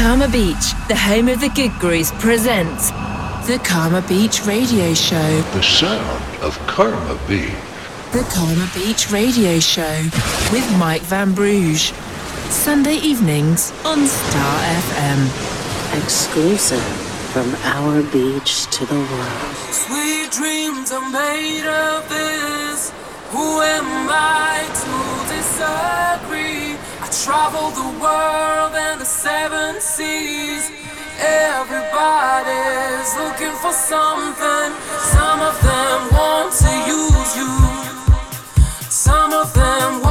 Karma Beach, the home of the Good Grooves, presents the Karma Beach Radio Show. The sound of Karma Beach. The Karma Beach Radio Show with Mike Van Brugge. Sunday evenings on Star FM. Exclusive from our beach to the world. Sweet dreams are made of this. Who am I to disagree? I travel the world and the seven seas. Everybody's looking for something. Some of them want to use you. Some of them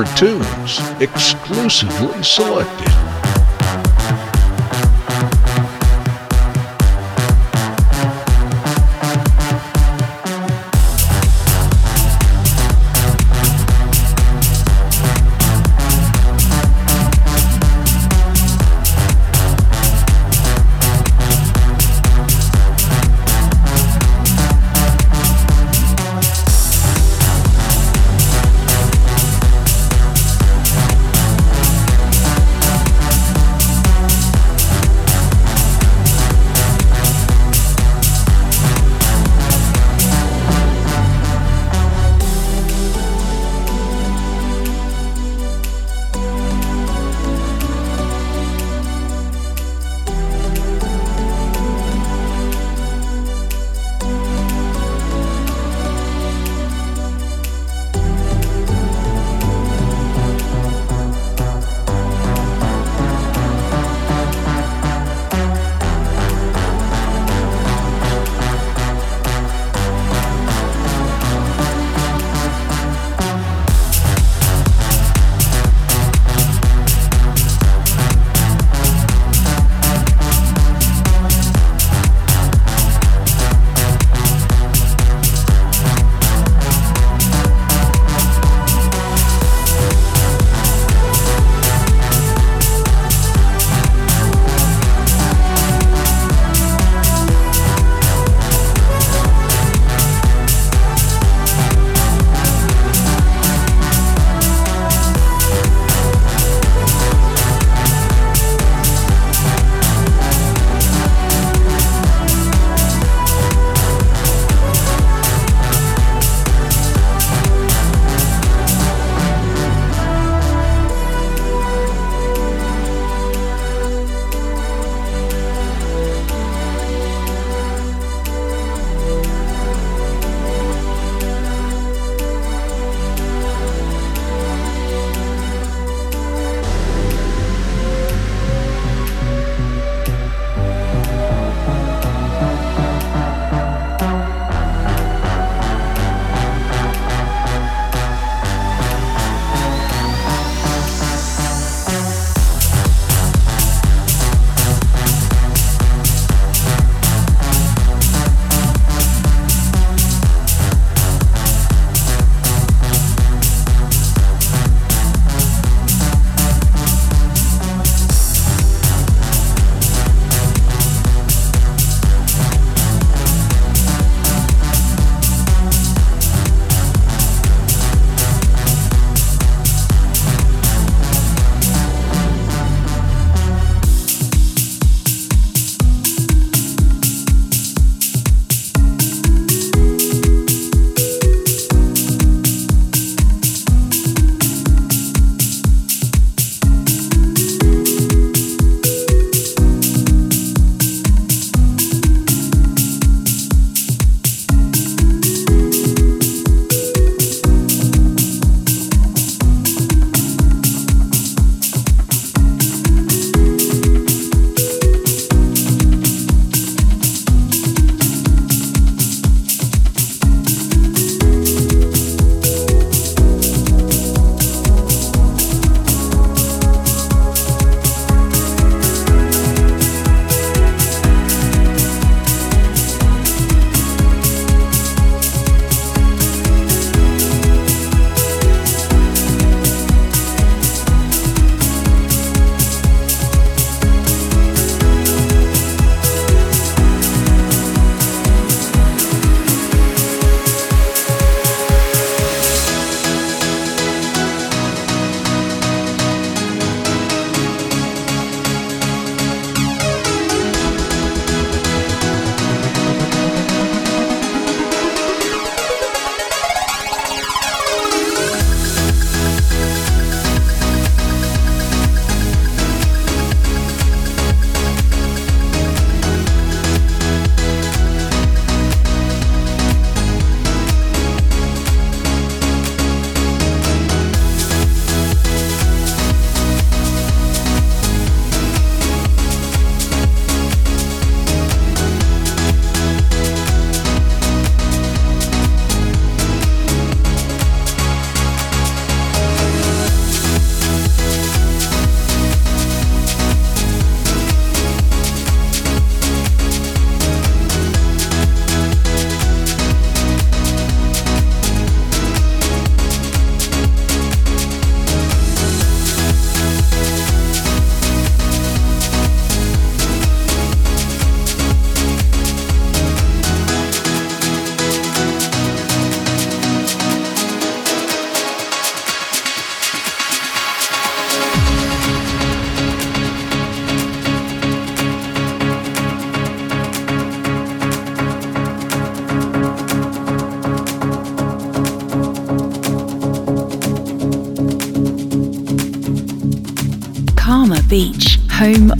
Favorite tunes. Exclusively selected.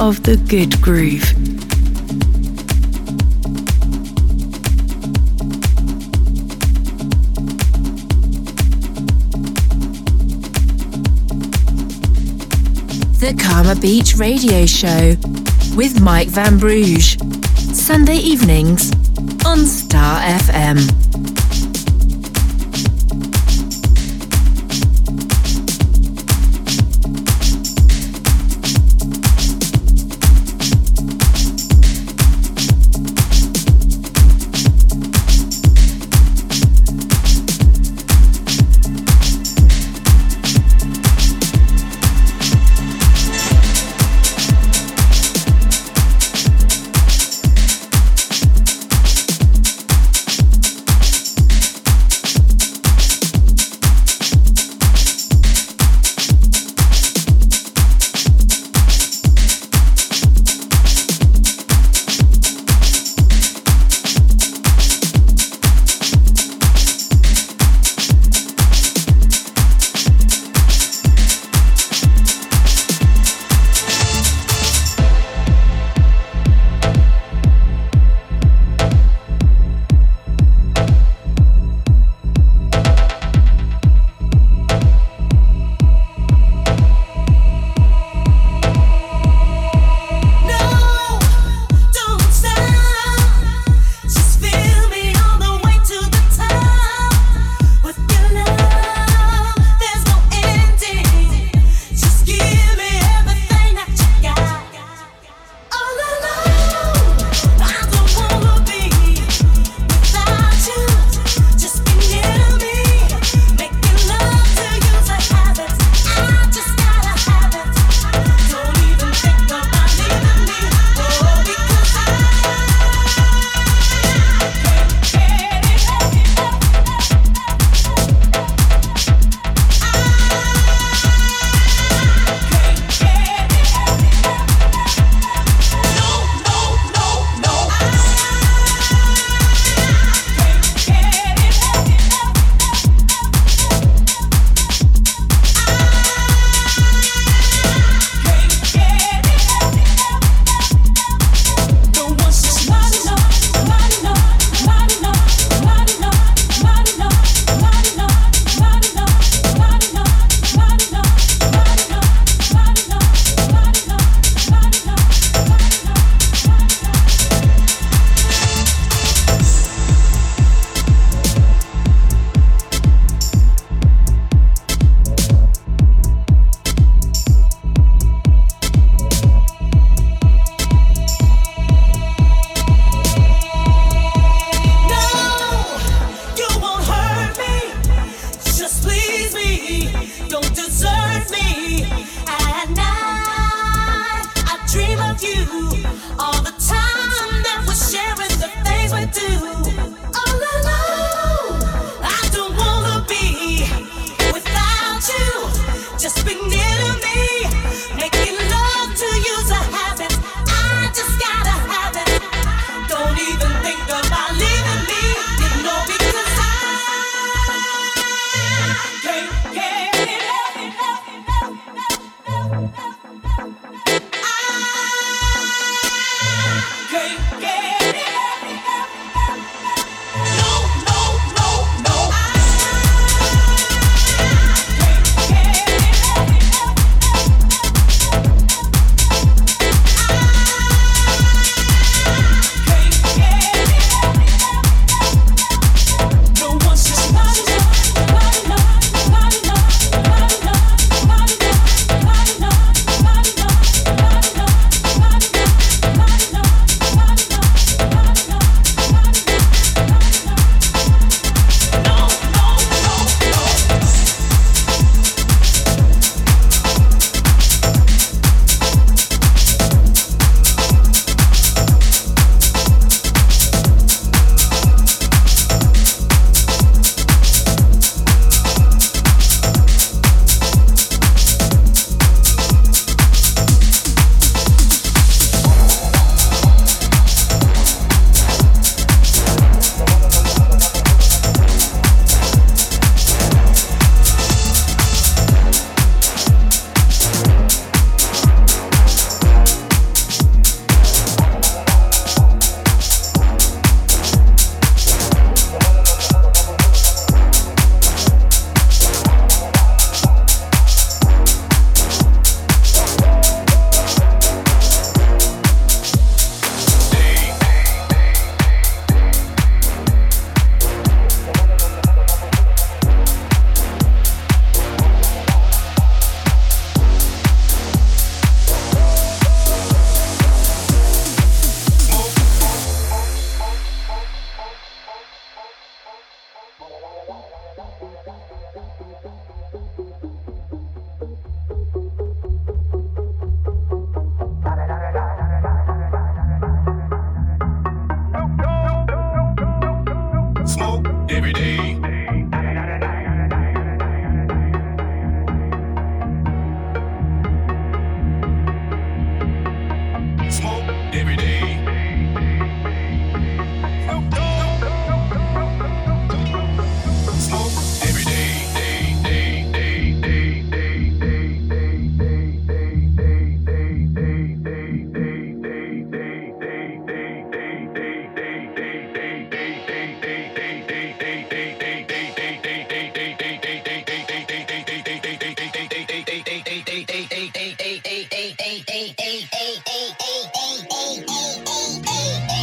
Of the good groove. The Karma Beach Radio Show with Mike Van Brugge. Sunday evenings on Star FM.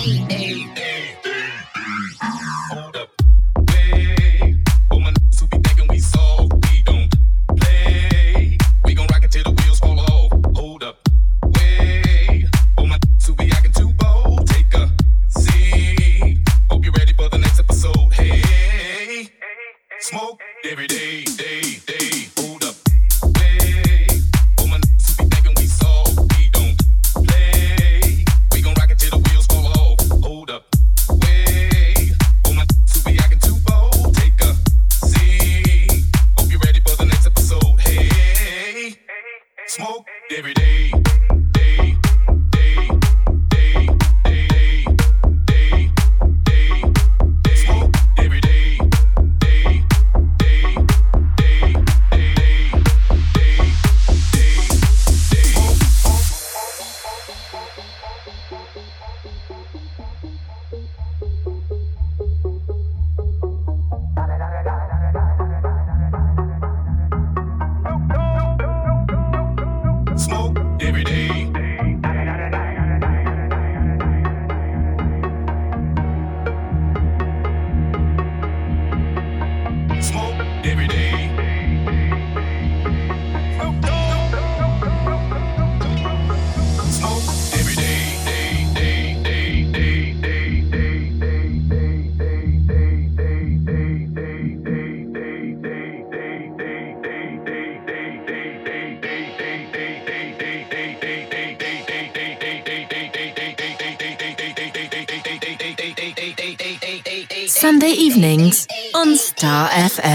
Sunday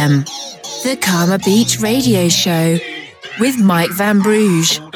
FM. The Karma Beach Radio Show with Mike Van Brugge.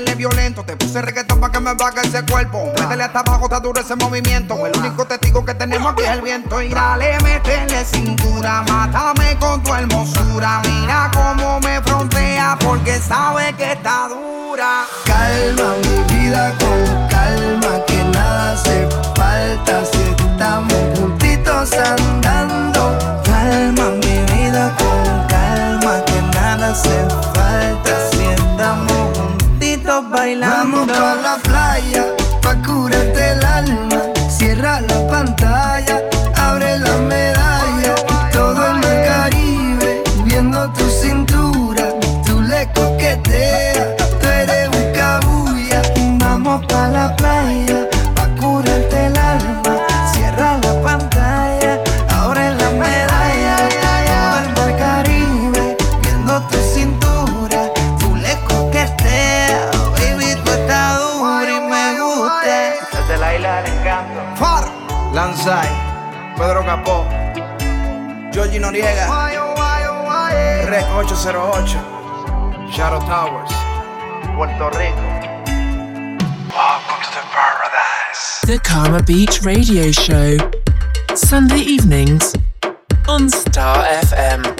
Métele violento. Te puse reggaetón pa' que me baje ese cuerpo. Métele hasta abajo, está duro ese movimiento. El único testigo que tenemos aquí es el viento. Y dale, métele cintura, mátame con tu hermosura. Mira cómo me frontea porque sabe que está dura. Calma mi vida con calma, que nada hace falta si estamos juntitos andando. Calma mi vida con calma, que nada hace falta bailando. Vamos pa la playa, Georgie Noriega, Rec 808, Shadow Towers, Puerto Rico. Welcome to paradise. The Karma Beach Radio Show. Sunday evenings on Star FM.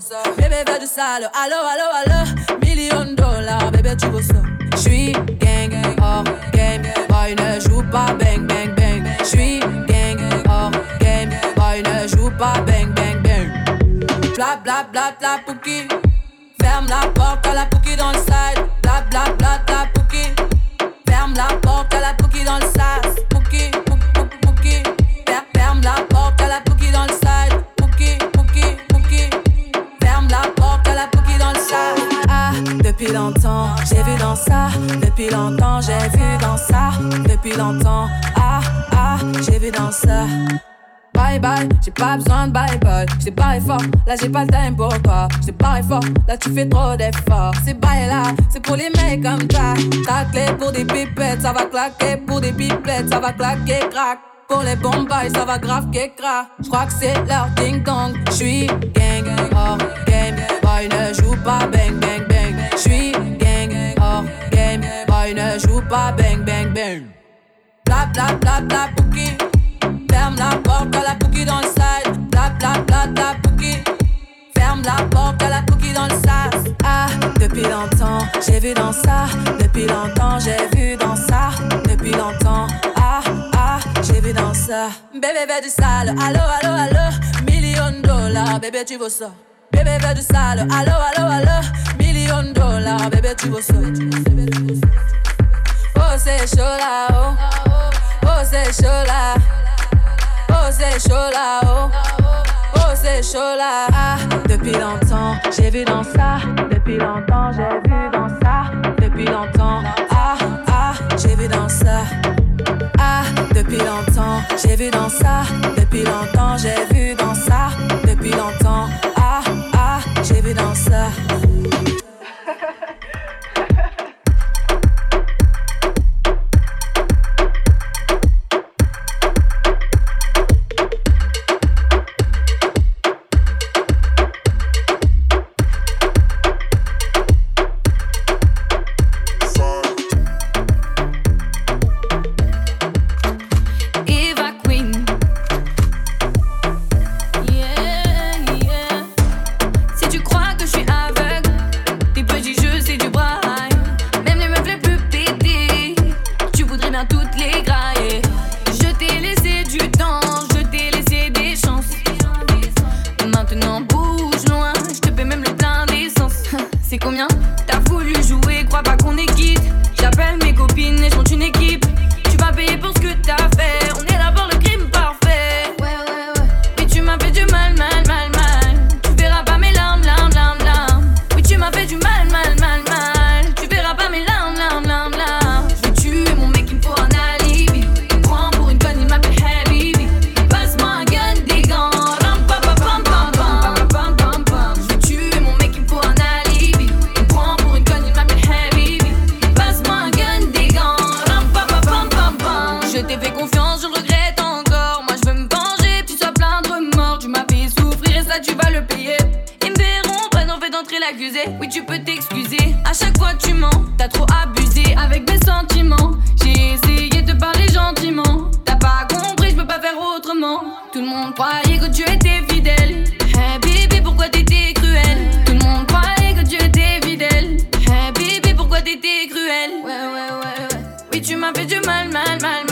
Ça. Bébé du sale, allo allo allo, million de dollars, bébé tu veux ça. J'suis gang, hors game, boy ne joue pas bang bang bang. J'suis gang, hors game, boy ne joue pas bang bang bang. Bla bla bla bla pouki. Ferme la porte à la pouki dans le side. Bla bla bla bla pouki. Ferme la porte à la pouki dans le sas. Ça. Depuis longtemps, j'ai vu dans ça. Depuis longtemps, ah, ah, j'ai vu dans ça. Bye bye, j'ai pas besoin de bye bye. J't'ai barré fort, là j'ai pas le time pour toi. J't'ai barré fort, là tu fais trop d'efforts. C'est bye là, c'est pour les mecs comme ça. Ta clé pour des pipettes, ça va claquer. Pour des pipettes, ça va claquer, crack. Pour les bombes, ça va grave qu'écra. J'crois que c'est leur ding dong. J'suis gang, hors game. Boy ne joue pas bang bang bang. J'suis ne joue pas, bang, bang, bang. Bla, bla, bla, bouki. Ferme la porte à la bouki dans le sas. Bla, bla, bouki. Ferme la porte à la bouki dans le sas. Ah, depuis longtemps, j'ai vu dans ça. Depuis longtemps, j'ai vu dans ça. Depuis longtemps, ah, ah, j'ai vu dans ça. Bébé, bébé du sale. Allô, allô, allô. Million dollars, bébé, tu vaux ça. Bébé, bébé du sale. Allô, allô, allô. Million dollars, bébé, tu vaux ça. Oh. Oh. oh, oh ah, depuis longtemps, j'ai vu dans ça. Depuis longtemps, j'ai vu dans ça. Depuis longtemps, ah, ah, j'ai vu dans ça. Ah, depuis longtemps, j'ai vu dans ça. Depuis longtemps, j'ai vu dans ça. Depuis longtemps, ah, ah, j'ai vu dans ça. tu m'as fait du mal, mal, mal,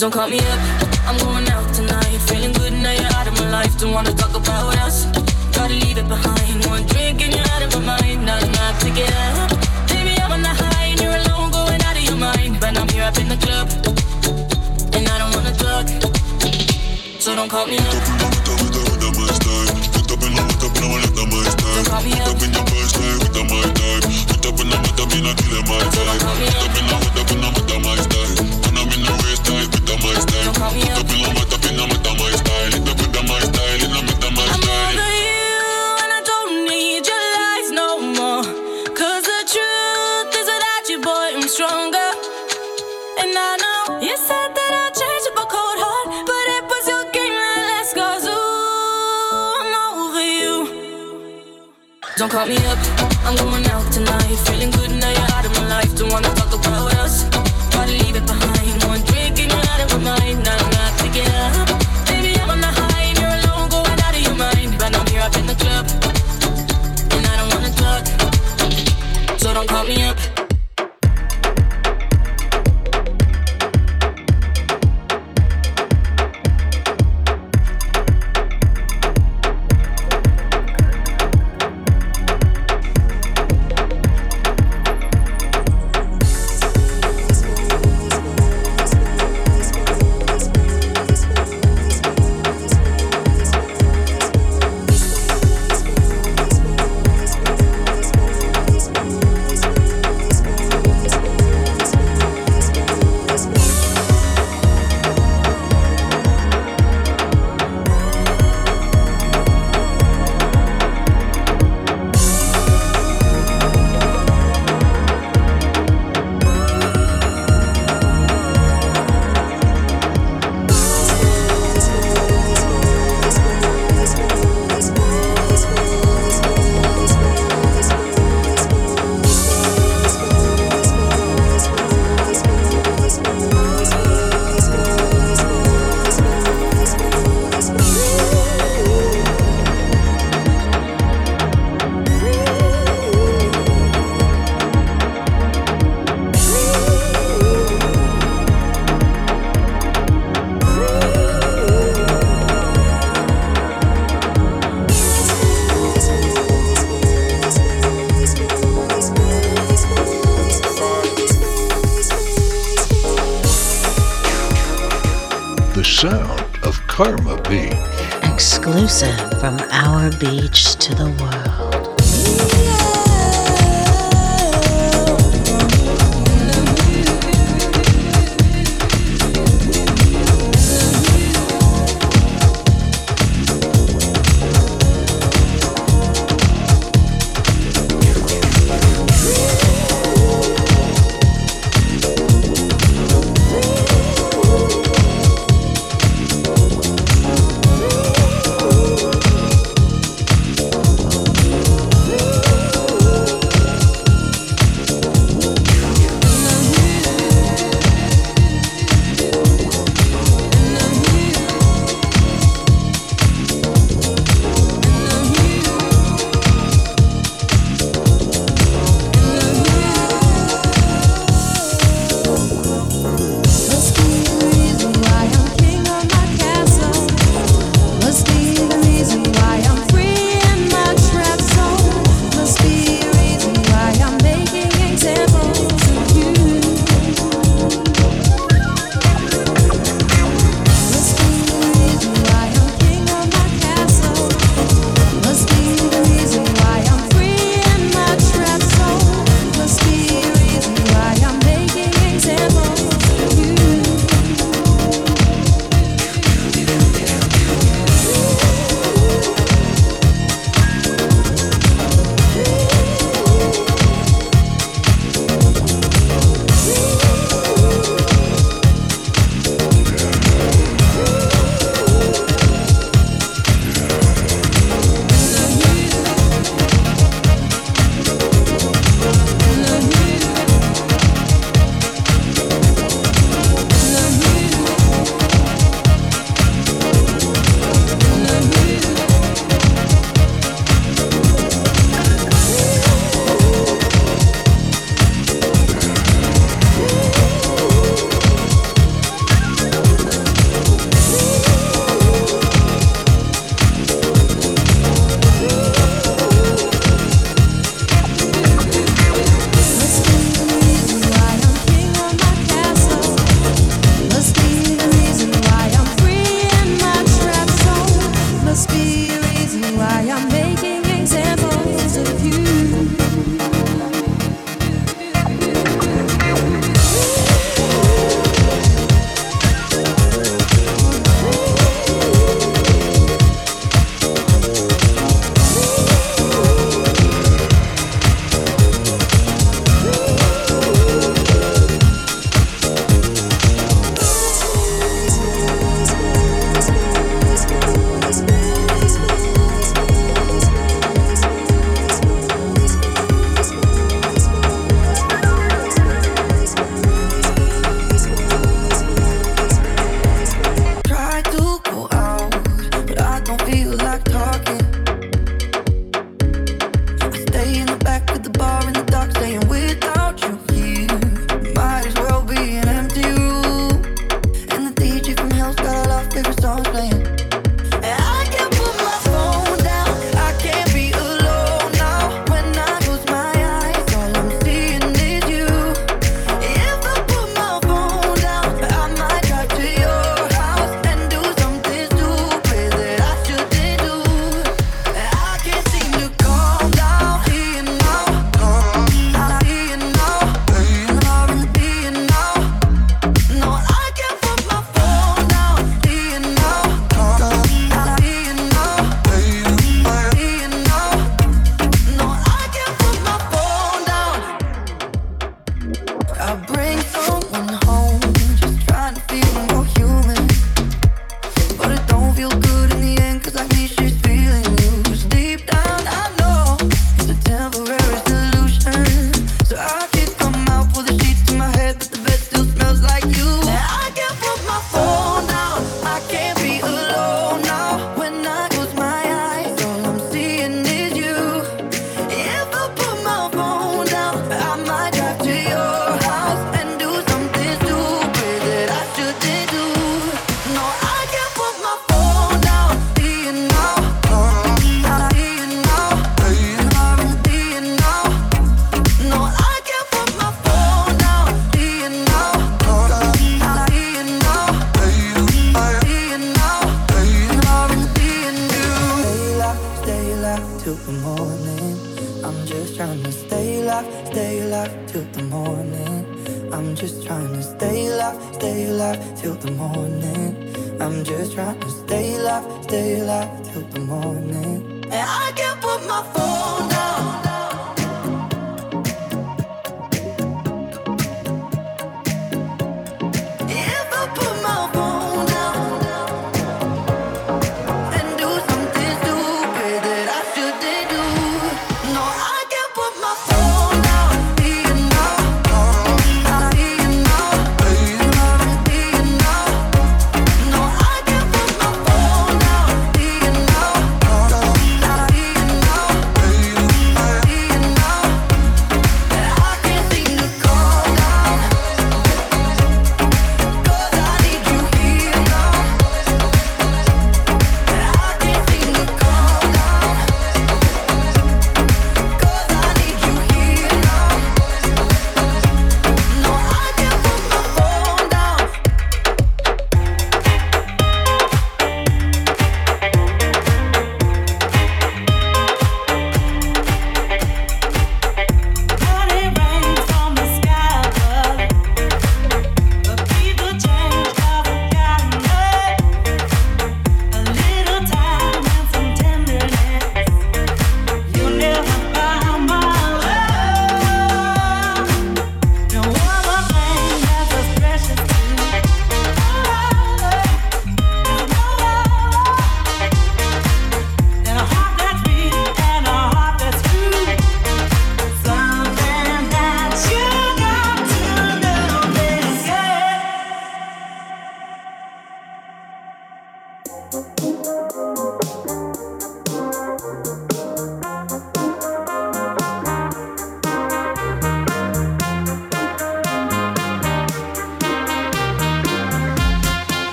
Don't call me up. I'm going out tonight. Feeling good now you're out of my life. Don't wanna talk about us. Gotta leave it behind. One drink and you're out of my mind. Not enough to get up. Baby, I'm on the high and you're alone, going out of your mind. But I'm here up in the club, and I don't wanna talk. So don't call me up. Don't call me up. Don't call me up. Don't call me up, I'm going out tonight. Feeling good now you're out of my life. Don't wanna talk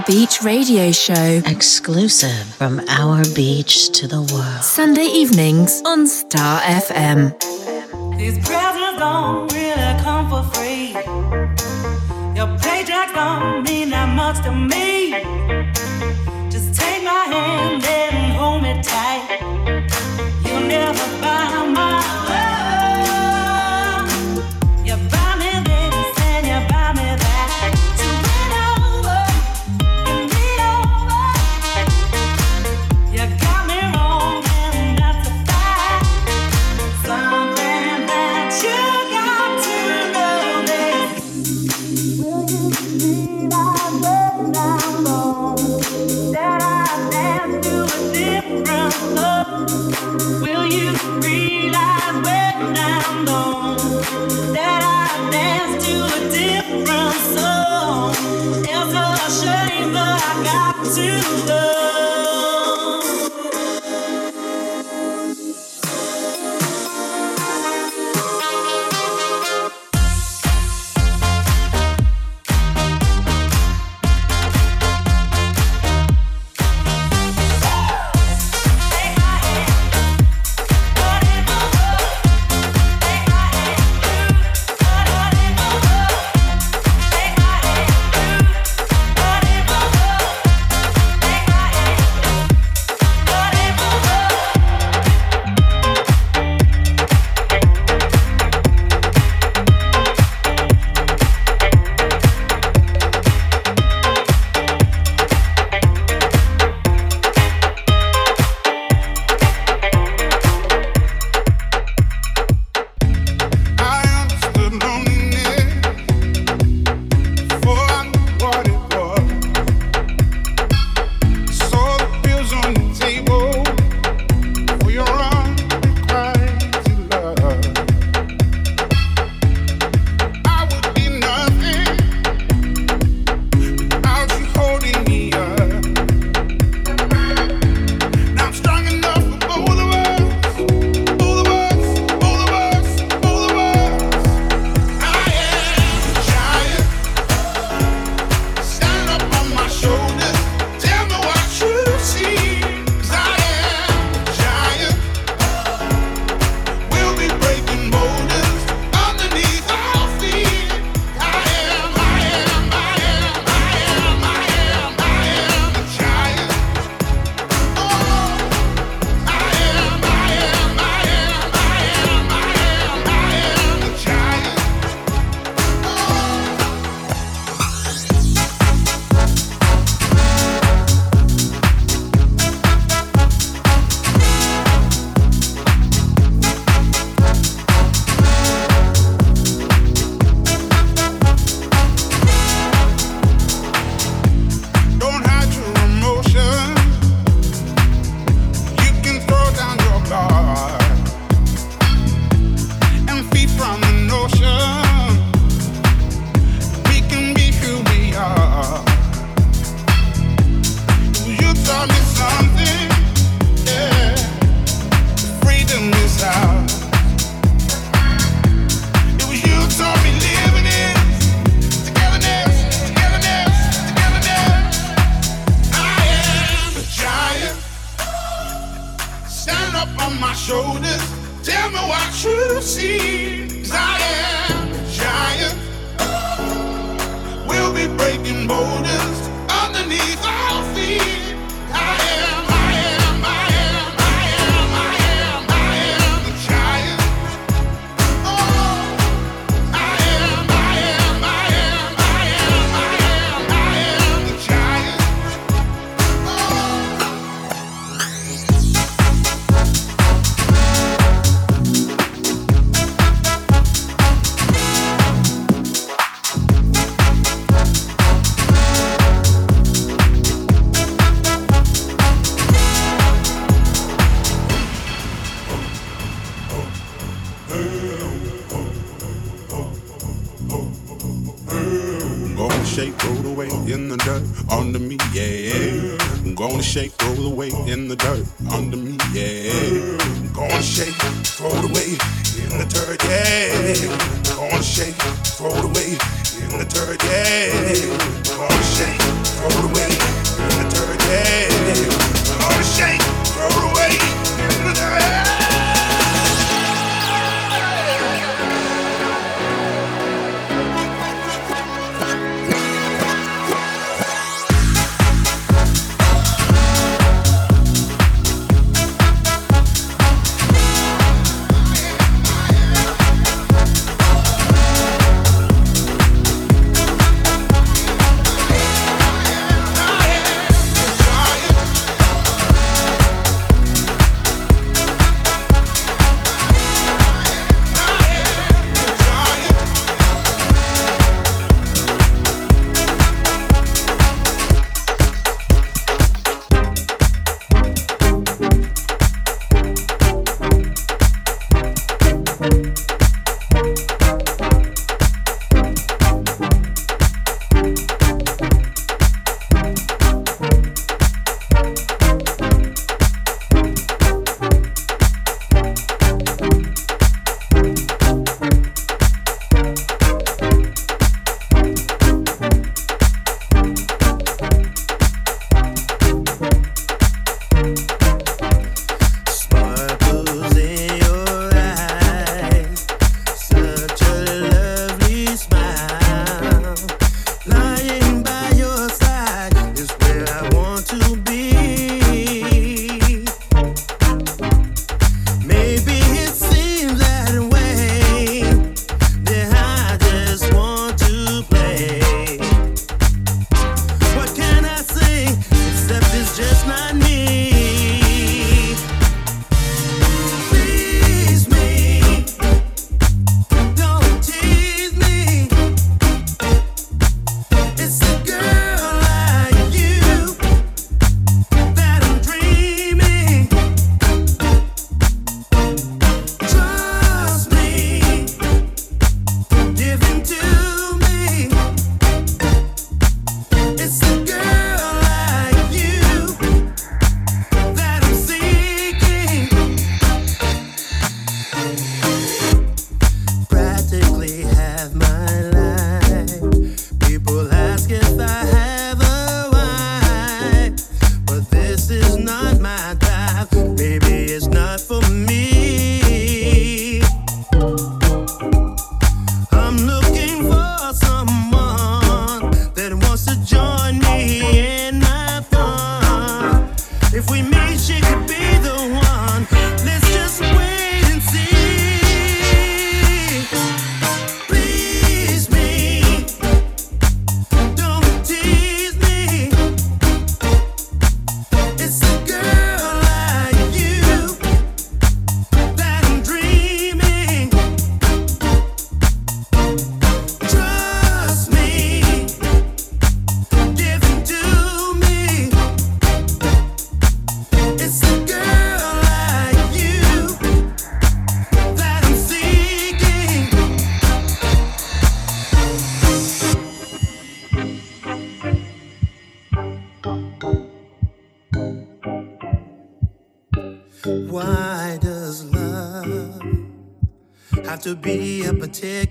Beach Radio Show. Exclusive from our beach to the world. Sunday evenings on Star FM.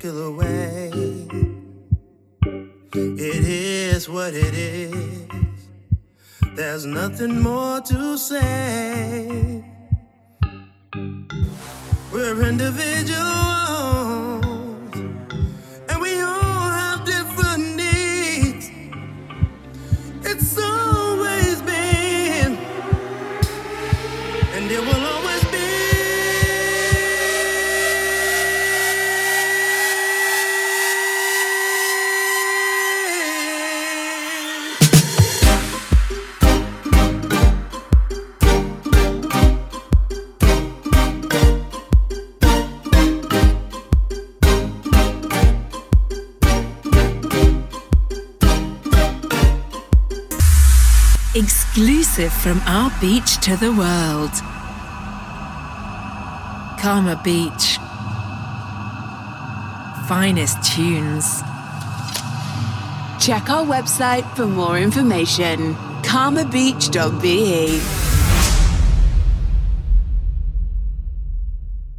particular way. It is what it is. There's nothing more to say. We're individuals. Exclusive from our beach to the world. Karma Beach. Finest tunes. Check our website for more information. karmabeach.be.